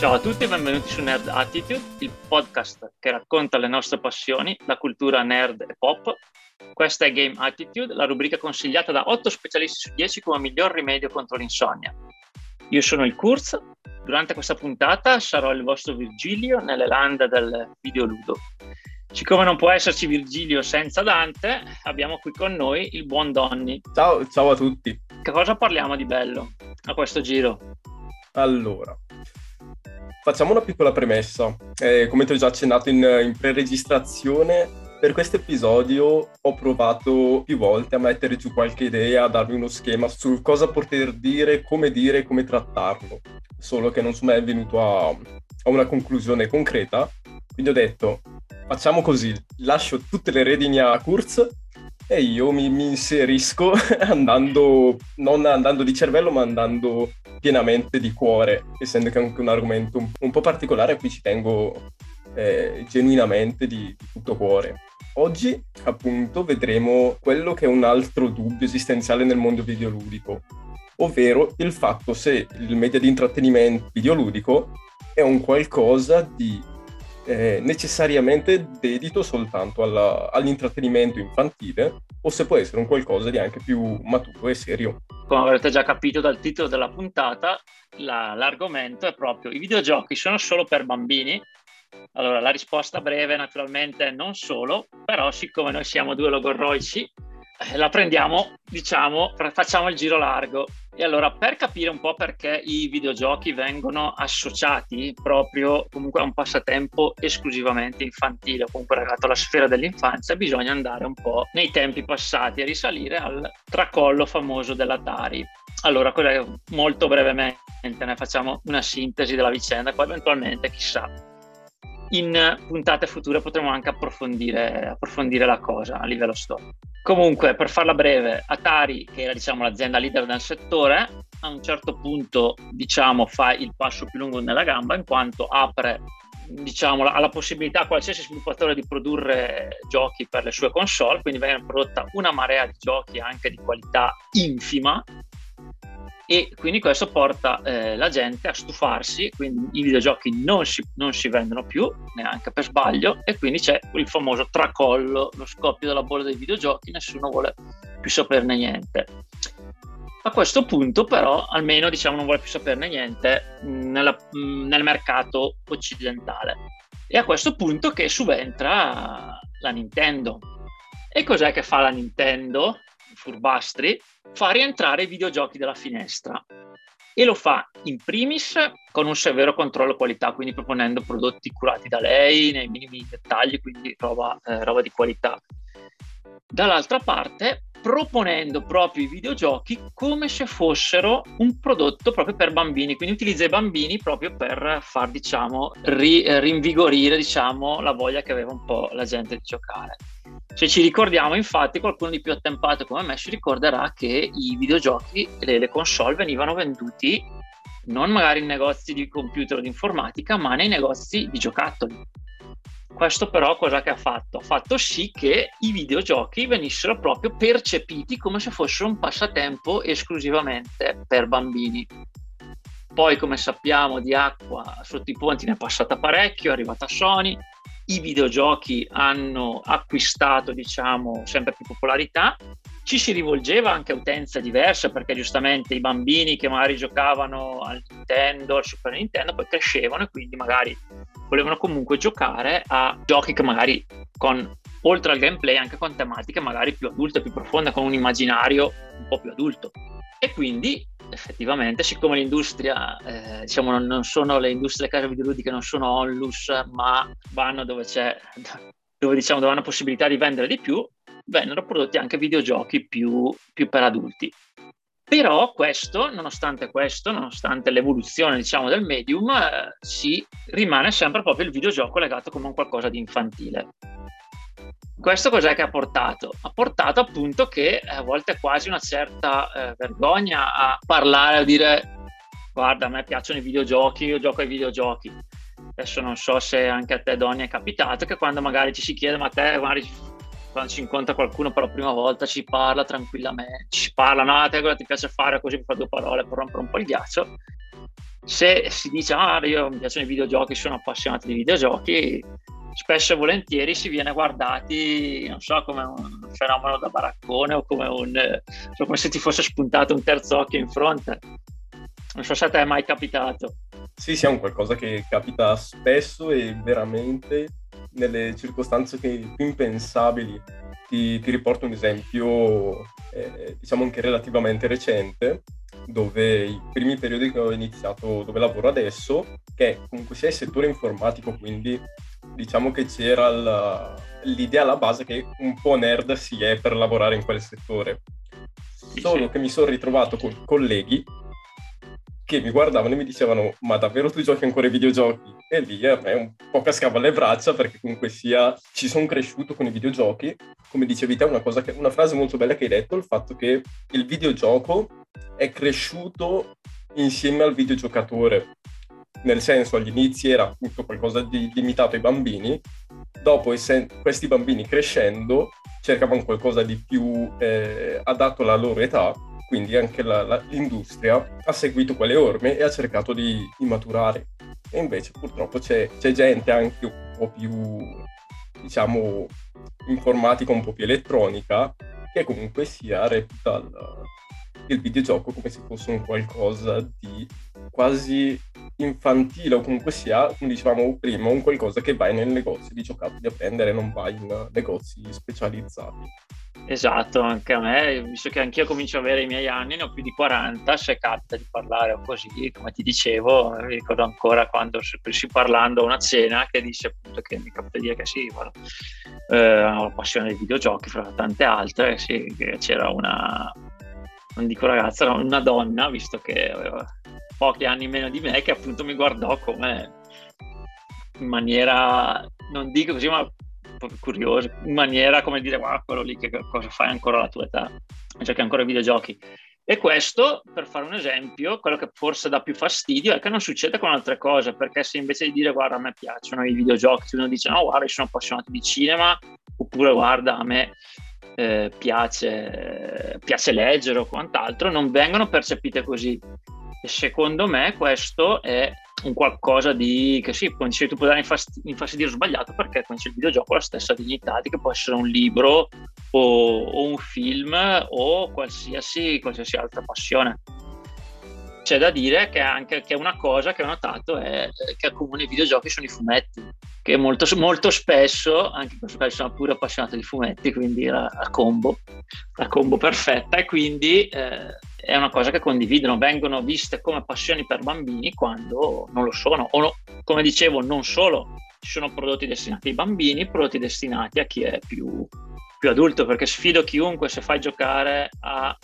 Ciao a tutti e benvenuti su Nerd Attitude, il podcast che racconta le nostre passioni, la cultura nerd e pop. Questa è Game Attitude, la rubrica consigliata da 8 specialisti su 10 come miglior rimedio contro l'insonnia. Io sono il Kurz, durante questa puntata sarò il vostro Virgilio nelle lande del videoludo. Siccome non può esserci Virgilio senza Dante, abbiamo qui con noi il buon Donny. Ciao, ciao a tutti. Che cosa parliamo di bello a questo giro? Allora, facciamo una piccola premessa. Eh, come ti ho già accennato in, in pre-registrazione, per questo episodio ho provato più volte a mettere giù qualche idea, a darvi uno schema su cosa poter dire, come dire e come trattarlo. Solo che non sono mai venuto a, a una conclusione concreta. Quindi ho detto, facciamo così, lascio tutte le redini a Kurz e io mi, mi, inserisco andando, non andando di cervello, ma andando pienamente di cuore, essendo che è anche un argomento un, un po' particolare a cui ci tengo eh, genuinamente di, di tutto cuore. Oggi, appunto, vedremo quello che è un altro dubbio esistenziale nel mondo videoludico, ovvero il fatto se il media di intrattenimento videoludico è un qualcosa di eh, necessariamente dedito soltanto alla, all'intrattenimento infantile o se può essere un qualcosa di anche più maturo e serio. Come avrete già capito dal titolo della puntata, la, l'argomento è proprio i videogiochi sono solo per bambini? Allora, la risposta breve naturalmente è non solo, però siccome noi siamo due logorroici, la prendiamo, diciamo, facciamo il giro largo. E allora, per capire un po' perché i videogiochi vengono associati proprio comunque a un passatempo esclusivamente infantile o comunque legato alla sfera dell'infanzia, bisogna andare un po' nei tempi passati e risalire al tracollo famoso dell'Atari. Allora, molto brevemente ne facciamo una sintesi della vicenda, poi eventualmente, chissà, in puntate future potremo anche approfondire, approfondire la cosa a livello storico. Comunque, per farla breve, Atari, che era diciamo, l'azienda leader del settore, a un certo punto diciamo, fa il passo più lungo nella gamba in quanto apre diciamo, ha la possibilità a qualsiasi sviluppatore di produrre giochi per le sue console, quindi viene prodotta una marea di giochi anche di qualità infima e quindi questo porta eh, la gente a stufarsi, quindi i videogiochi non si, non si, vendono più, neanche per sbaglio, e quindi c'è il famoso tracollo, lo scoppio della bolla dei videogiochi, nessuno vuole più saperne niente. A questo punto però almeno diciamo non vuole più saperne niente nella, nel mercato occidentale. E a questo punto che subentra la Nintendo. E cos'è che fa la Nintendo? Furbastri, fa rientrare i videogiochi dalla finestra e lo fa in primis con un severo controllo qualità, quindi proponendo prodotti curati da lei nei minimi dettagli, quindi roba, eh, roba di qualità. Dall'altra parte proponendo proprio i videogiochi come se fossero un prodotto proprio per bambini, quindi utilizza i bambini proprio per far, diciamo, ri, rinvigorire, diciamo, la voglia che aveva un po' la gente di giocare. Se ci ricordiamo, infatti, qualcuno di più attempato come me si ricorderà che i videogiochi e le console venivano venduti non magari in negozi di computer o di informatica, ma nei negozi di giocattoli. Questo però cosa che ha fatto? Ha fatto sì che i videogiochi venissero proprio percepiti come se fossero un passatempo esclusivamente per bambini. Poi, come sappiamo, di acqua sotto i ponti ne è passata parecchio, è arrivata Sony, i videogiochi hanno acquistato, diciamo, sempre più popolarità. Ci si rivolgeva anche a utenze diverse perché giustamente i bambini che magari giocavano al Nintendo, al Super Nintendo, poi crescevano e quindi magari volevano comunque giocare a giochi che magari con oltre al gameplay anche con tematiche magari più adulte, più profonde, con un immaginario un po' più adulto. E quindi effettivamente, siccome l'industria, eh, diciamo, non, non, sono le industrie case videoludiche, non sono onlus, ma vanno dove c'è, dove diciamo dove hanno possibilità di vendere di più, vennero prodotti anche videogiochi più, più per adulti. Però questo, nonostante questo, nonostante l'evoluzione diciamo, del medium, eh, si rimane sempre proprio il videogioco legato come un qualcosa di infantile. Questo cos'è che ha portato? Ha portato appunto che a volte quasi una certa eh, vergogna a parlare, a dire guarda a me piacciono i videogiochi, io gioco ai videogiochi. Adesso non so se anche a te donne è capitato che quando magari ci si chiede ma a te magari quando ci incontra qualcuno per la prima volta ci parla tranquillamente, ci parla, no, a te cosa ti piace fare così per fare due parole per rompere un po' il ghiaccio. se si dice ah io mi piacciono i videogiochi, sono appassionato di videogiochi, spesso e volentieri si viene guardati, non so, come un fenomeno da baraccone o come, un, so, come se ti fosse spuntato un terzo occhio in fronte. Non so se a te è mai capitato. Sì, sì, è un qualcosa che capita spesso e veramente nelle circostanze più impensabili. Ti, ti riporto un esempio, eh, diciamo anche relativamente recente, dove i primi periodi che ho iniziato, dove lavoro adesso, che comunque sia il settore informatico, quindi diciamo che c'era la, l'idea alla base che un po' nerd si è per lavorare in quel settore. Solo che mi sono ritrovato con colleghi che mi guardavano e mi dicevano ma davvero tu giochi ancora ai videogiochi? E lì a me un po' cascava le braccia perché comunque sia ci sono cresciuto con i videogiochi. Come dicevi te, una, che, una frase molto bella che hai detto, il fatto che il videogioco è cresciuto insieme al videogiocatore. Nel senso, agli inizi era tutto qualcosa di limitato ai bambini, dopo questi bambini crescendo cercavano qualcosa di più eh, adatto alla loro età quindi anche la, la, l'industria ha seguito quelle orme e ha cercato di, di maturare. E invece purtroppo c'è, c'è, gente anche un po' più, diciamo, informatica, un po' più elettronica, che comunque sia reputa il videogioco come se fosse un qualcosa di quasi infantile o comunque sia, come dicevamo prima, un qualcosa che vai nel negozio di giocattoli a prendere, non vai in negozi specializzati. Esatto, anche a me, visto che anch'io comincio ad avere i miei anni, ne ho più di 40, se capita di parlare o così, come ti dicevo, mi ricordo ancora quando si parlando a una cena che disse appunto che mi capita di dire che sì, voilà, eh, ho la passione dei videogiochi fra tante altre, sì, che c'era una, non dico ragazza, una donna, visto che aveva pochi anni meno di me, che appunto mi guardò come in maniera, non dico così, ma curioso, in maniera come dire, guarda quello lì che cosa fai ancora alla tua età, giochi ancora ai videogiochi. E questo, per fare un esempio, quello che forse dà più fastidio è che non succede con altre cose, perché se invece di dire guarda a me piacciono i videogiochi, uno dice no guarda io sono appassionato di cinema, oppure guarda a me eh, piace, piace leggere o quant'altro, non vengono percepite così. E secondo me questo è un qualcosa di che sì, tu puoi dare infastid- infastidire sbagliato perché con il videogioco ha la stessa dignità di che può essere un libro o, o un film o qualsiasi, qualsiasi, altra passione. C'è da dire che anche che una cosa che ho notato è che accomuna i videogiochi sono i fumetti, che molto, molto spesso, anche in questo caso sono pure appassionato di fumetti, quindi la, la combo, la combo perfetta, e quindi eh, è una cosa che condividono, vengono viste come passioni per bambini quando non lo sono, o no, come dicevo, non solo ci sono prodotti destinati ai bambini, prodotti destinati a chi è più, più adulto, perché sfido chiunque se fai giocare a,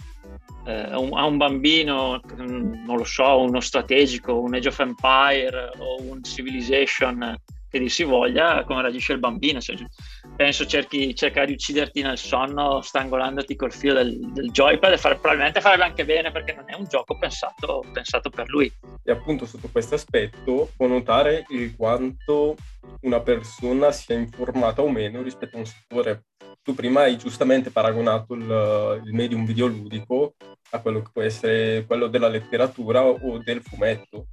eh, a, un, bambino, non lo so, uno strategico, un Age of Empire o un Civilization che dir si voglia, come reagisce il bambino. Cioè, penso cerchi, cercare di ucciderti nel sonno strangolandoti col filo del, del joypad e fare, probabilmente farebbe anche bene perché non è un gioco pensato, pensato per lui. E appunto sotto questo aspetto può notare il quanto una persona sia informata o meno rispetto a un settore. Tu prima hai giustamente paragonato il, il medium videoludico a quello che può essere quello della letteratura o del fumetto.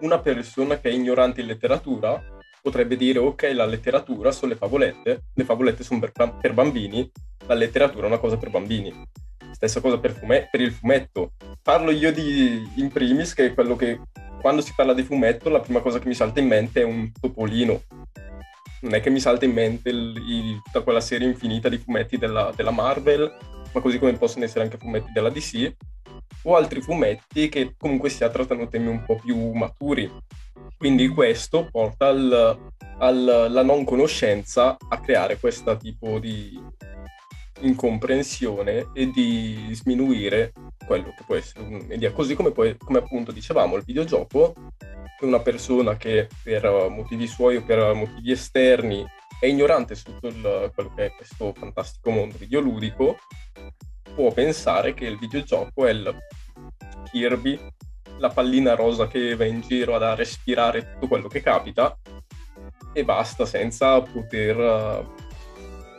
Una persona che è ignorante in letteratura potrebbe dire ok, la letteratura sono le favolette, le favolette sono per, per bambini, la letteratura è una cosa per bambini. Stessa cosa per, fume- per il fumetto. Parlo io di in primis, che è quello che quando si parla di fumetto la prima cosa che mi salta in mente è un topolino. Non è che mi salta in mente il, il, tutta quella serie infinita di fumetti della, della Marvel, ma così come possono essere anche fumetti della DC, o altri fumetti che comunque si trattano temi un po' più maturi, quindi questo porta al, alla non conoscenza a creare questo tipo di incomprensione e di sminuire quello che può essere un'idea. Così come, poi, come appunto dicevamo, il videogioco è una persona che per motivi suoi o per motivi esterni è ignorante su quello che è questo fantastico mondo videoludico, può pensare che il videogioco è il Kirby la pallina rosa che va in giro a respirare tutto quello che capita e basta senza poter uh,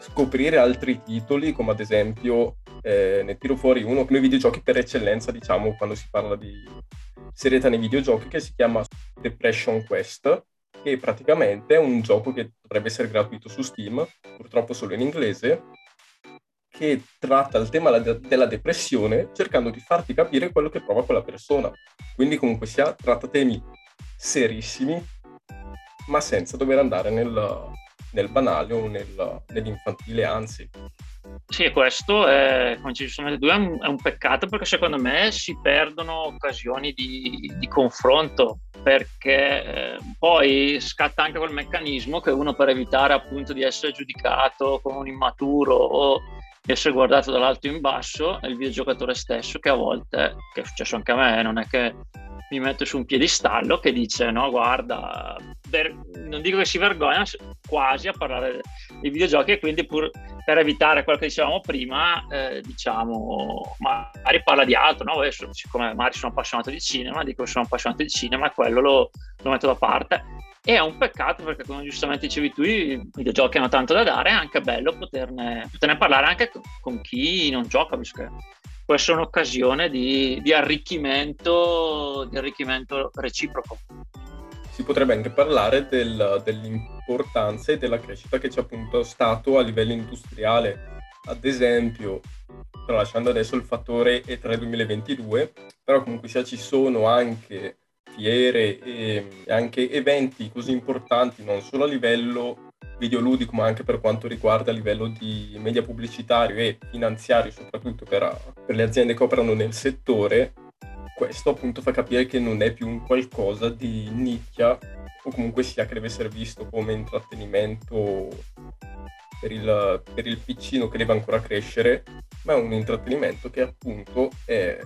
scoprire altri titoli come ad esempio eh, ne tiro fuori uno come videogiochi per eccellenza diciamo quando si parla di serietà nei videogiochi che si chiama Depression Quest, che praticamente è un gioco che dovrebbe essere gratuito su Steam, purtroppo solo in inglese, che tratta il tema della depressione cercando di farti capire quello che prova quella persona. Quindi comunque sia, tratta temi serissimi, ma senza dover andare nel, nel banale o nel, nell'infantile, anzi. Sì, questo è, come ci giustamente tu, è un, è un peccato perché secondo me si perdono occasioni di, di confronto perché eh, poi scatta anche quel meccanismo che uno per evitare appunto di essere giudicato come un immaturo o essere guardato dall'alto in basso è il videogiocatore stesso che a volte, che è successo anche a me, non è che mi metto su un piedistallo che dice no guarda ver- non dico che si vergogna quasi a parlare dei videogiochi e quindi pur per evitare quello che dicevamo prima eh, diciamo magari parla di altro no? Adesso, siccome magari sono appassionato di cinema dico che sono appassionato di cinema quello lo, lo metto da parte e è un peccato perché come giustamente dicevi tu i videogiochi hanno tanto da dare è anche bello poterne, poterne parlare anche con chi non gioca visto che può essere un'occasione di, di, arricchimento, di arricchimento reciproco. Si potrebbe anche parlare del, dell'importanza e della crescita che c'è appunto stato a livello industriale. Ad esempio, tralasciando adesso il fattore E3 2022, però comunque sia ci sono anche fiere e anche eventi così importanti non solo a livello videoludico, ma anche per quanto riguarda a livello di media pubblicitario e finanziario, soprattutto per, per le aziende che operano nel settore, questo appunto fa capire che non è più un qualcosa di nicchia o comunque sia che deve essere visto come intrattenimento per il, per il piccino che deve ancora crescere, ma è un intrattenimento che appunto è,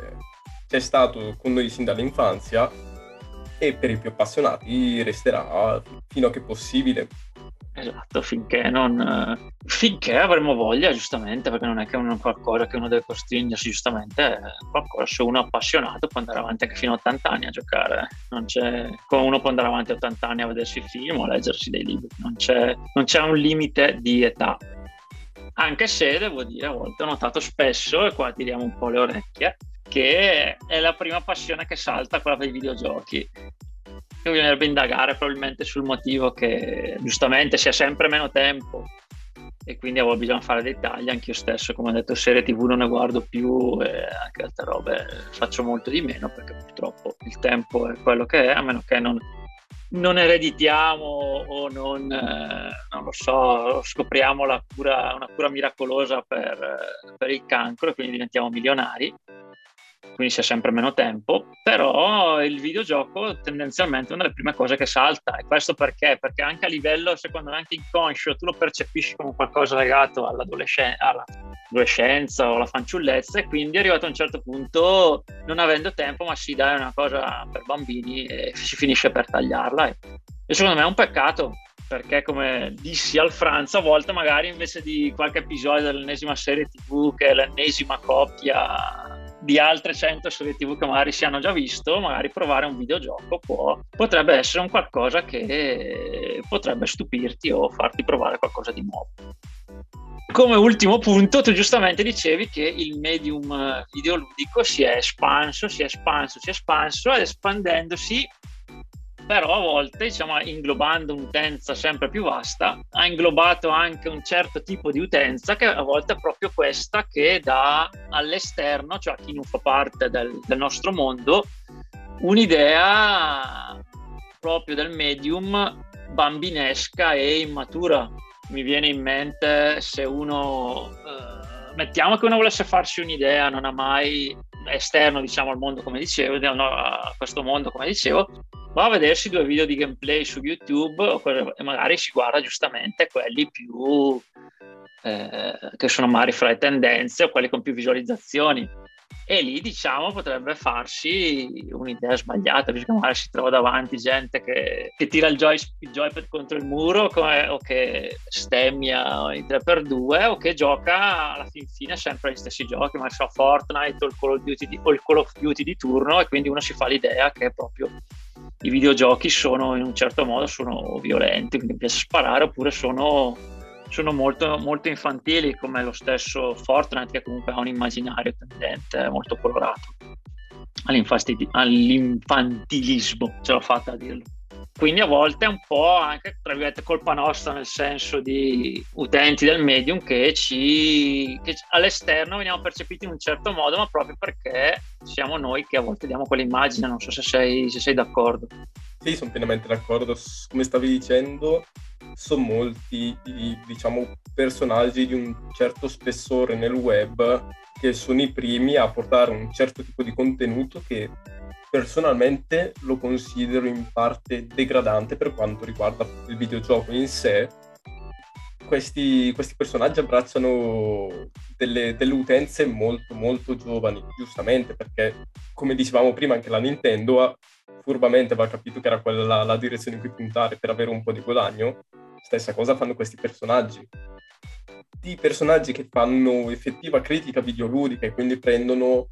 c'è stato con noi sin dall'infanzia e per i più appassionati resterà fino a che possibile. Esatto, finché, non, finché avremo voglia, giustamente, perché non è che è qualcosa che uno deve costringersi, giustamente, è qualcosa, se uno è appassionato può andare avanti anche fino a 80 anni a giocare, non c'è, uno può andare avanti a 80 anni a vedersi film o a leggersi dei libri, non c'è, non c'è un limite di età. Anche se, devo dire, a volte ho notato spesso, e qua tiriamo un po' le orecchie, che è la prima passione che salta quella dei videogiochi. Che bisognerebbe indagare probabilmente sul motivo che giustamente si ha sempre meno tempo. E quindi a volte bisogna fare dei tagli, anche io stesso come ho detto serie tv non ne guardo più e anche altre robe faccio molto di meno perché purtroppo il tempo è quello che è a meno che non, non ereditiamo o non, eh, non, lo so, scopriamo cura, una cura miracolosa per, per il cancro e quindi diventiamo milionari quindi si ha sempre meno tempo, però il videogioco tendenzialmente è una delle prime cose che salta e questo perché? Perché anche a livello, secondo me, anche inconscio, tu lo percepisci come qualcosa legato all'adolescenza, o alla fanciullezza e quindi arrivato a un certo punto, non avendo tempo, ma dai, è una cosa per bambini e si finisce per tagliarla e, e secondo me è un peccato perché come dissi al Franza a volte magari invece di qualche episodio dell'ennesima serie tv che è l'ennesima coppia di altre 100 serie tv che magari si hanno già visto, magari provare un videogioco può, potrebbe essere un qualcosa che potrebbe stupirti o farti provare qualcosa di nuovo. Come ultimo punto, tu giustamente dicevi che il medium videoludico si è espanso, si è espanso, si è espanso espandendosi però a volte, diciamo, inglobando un'utenza sempre più vasta, ha inglobato anche un certo tipo di utenza che a volte è proprio questa che dà all'esterno, cioè a chi non fa parte del, del nostro mondo, un'idea proprio del medium bambinesca e immatura. Mi viene in mente se uno, eh, mettiamo che uno volesse farsi un'idea, non ha mai esterno diciamo al mondo come dicevo, a questo mondo come dicevo, va a vedersi due video di gameplay su YouTube e magari si guarda giustamente quelli più eh, che sono magari fra le tendenze o quelli con più visualizzazioni. E lì diciamo potrebbe farsi un'idea sbagliata perché magari si trova davanti gente che, che tira il, joy, il, joypad contro il muro come, o che stemmia in 3x2 o che gioca alla fin fine sempre gli stessi giochi ma so Fortnite o il Call of Duty di, o il Call of Duty di turno e quindi uno si fa l'idea che proprio i videogiochi sono in un certo modo sono violenti quindi piace sparare oppure sono sono molto, molto infantili come lo stesso Fortnite che comunque ha un immaginario tendente molto colorato. all'infantilismo, ce l'ho fatta a dirlo. Quindi a volte è un po' anche, tra virgolette, colpa nostra, nel senso di utenti del medium che, ci, che all'esterno veniamo percepiti in un certo modo, ma proprio perché siamo noi che a volte diamo quell'immagine, non so se sei, se sei d'accordo. Sì, sono pienamente d'accordo. Come stavi dicendo, sono molti i diciamo, personaggi di un certo spessore nel web che sono i primi a portare un certo tipo di contenuto che personalmente lo considero in parte degradante per quanto riguarda il videogioco in sé. Questi, questi personaggi abbracciano delle, delle, utenze molto molto giovani, giustamente perché come dicevamo prima anche la Nintendo ha, furbamente aveva capito che era quella la, la direzione in cui puntare per avere un po' di guadagno stessa cosa fanno questi personaggi. Di personaggi che fanno effettiva critica videoludica e quindi prendono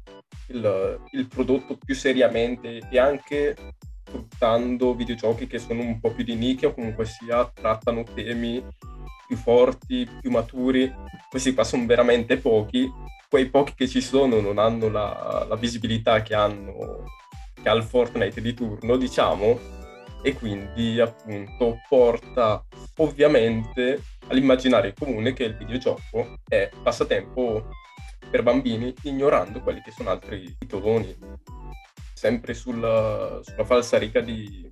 il, il prodotto più seriamente e anche sfruttando videogiochi che sono un po' più di nicchia o comunque sia trattano temi più forti, più maturi. Questi qua sono veramente pochi. Quei pochi che ci sono non hanno la, la visibilità che hanno che ha il Fortnite di turno, diciamo, e quindi appunto porta ovviamente all'immaginario comune che il videogioco è passatempo per bambini ignorando quelli che sono altri titoloni sempre sulla, sulla falsa riga di,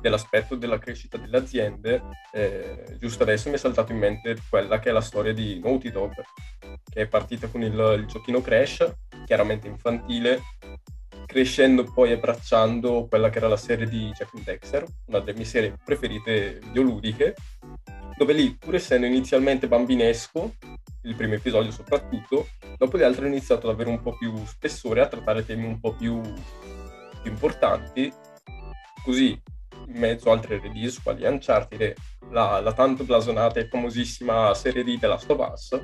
dell'aspetto della crescita delle aziende eh, giusto adesso mi è saltato in mente quella che è la storia di Naughty Dog che è partita con il, il giochino Crash chiaramente infantile crescendo poi abbracciando quella che era la serie di Jack and Dexter, una delle mie serie preferite videoludiche, dove lì, pur essendo inizialmente bambinesco, il primo episodio soprattutto, dopo di altro ho iniziato ad avere un po' più spessore, a trattare temi un po' più, più importanti, così in mezzo a altre release quali Uncharted la, la tanto blasonata e famosissima serie di The Last of Us,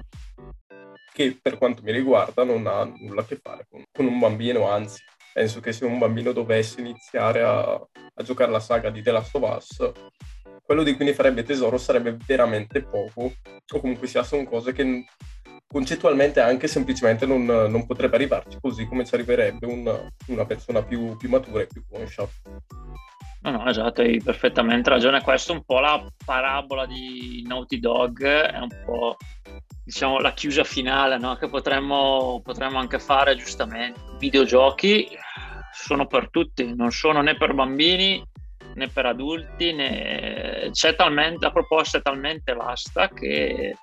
che per quanto mi riguarda non ha nulla a che fare con, con un bambino, anzi penso che se un bambino dovesse iniziare a, a giocare la saga di The Last of Us, quello di cui ne farebbe tesoro sarebbe veramente poco, o comunque sia, sono cose che concettualmente anche semplicemente non, non potrebbe arrivarci così come ci arriverebbe un, una persona più, più matura e più conscia. No, no, esatto, hai perfettamente ragione. Questa è un po' la parabola di Naughty Dog, è un po' diciamo la chiusa finale no? che potremmo, potremmo anche fare giustamente. Videogiochi sono per tutti, non sono né per bambini né per adulti, né... Talmente, la proposta è talmente vasta che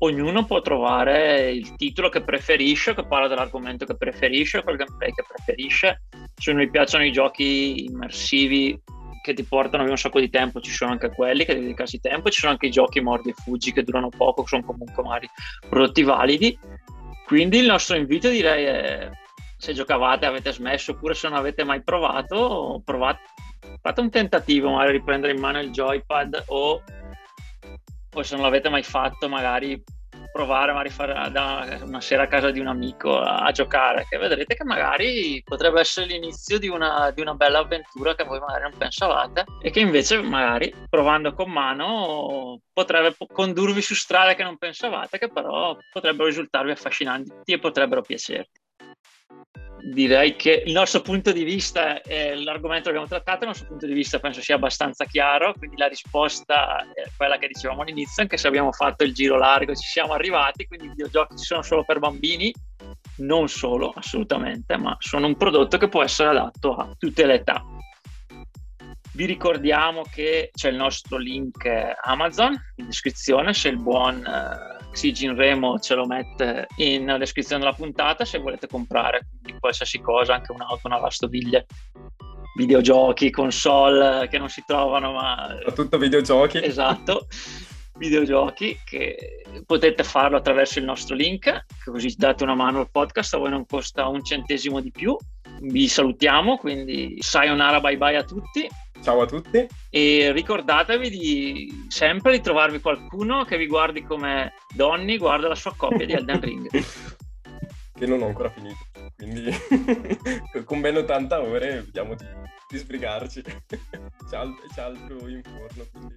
ognuno può trovare il titolo che preferisce, che parla dell'argomento che preferisce, quel gameplay che preferisce. Se non gli piacciono i giochi immersivi che ti portano via un sacco di tempo, ci sono anche quelli che devi dedicarsi tempo, ci sono anche i giochi mordi e fuggi che durano poco, sono comunque magari prodotti validi. Quindi il nostro invito direi è se giocavate avete smesso oppure se non avete mai provato, provate, fate un tentativo magari riprendere in mano il joypad o, o se non l'avete mai fatto magari provare magari fare da una sera a casa di un amico a, a, giocare, che vedrete che magari potrebbe essere l'inizio di una, di una, bella avventura che voi magari non pensavate e che invece magari provando con mano potrebbe condurvi su strade che non pensavate, che però potrebbero risultarvi affascinanti e potrebbero piacerti direi che il nostro punto di vista, eh, l'argomento che abbiamo trattato, il nostro punto di vista penso sia abbastanza chiaro, quindi la risposta è quella che dicevamo all'inizio, anche se abbiamo fatto il giro largo, ci siamo arrivati, quindi i videogiochi ci sono solo per bambini, non solo assolutamente, ma sono un prodotto che può essere adatto a tutte le età. Vi ricordiamo che c'è il nostro link Amazon in descrizione, se il buon... Eh, Xigin Remo ce lo mette in descrizione della puntata se volete comprare qualsiasi cosa, anche un'auto, una lavastoviglie, videogiochi, console che non si trovano, ma... Soprattutto videogiochi. Esatto, videogiochi che potete farlo attraverso il nostro link, così date una mano al podcast, a voi non costa un centesimo di più. Vi salutiamo, quindi sayonara bye bye a tutti Ciao a tutti. E ricordatevi di sempre di trovarvi qualcuno che vi guardi come Donny guarda la sua coppia di Elden Ring. che non ho ancora finito, quindi con ben 80 ore vediamo di, di sbrigarci. c'è, altro, c'è altro in forno, quindi...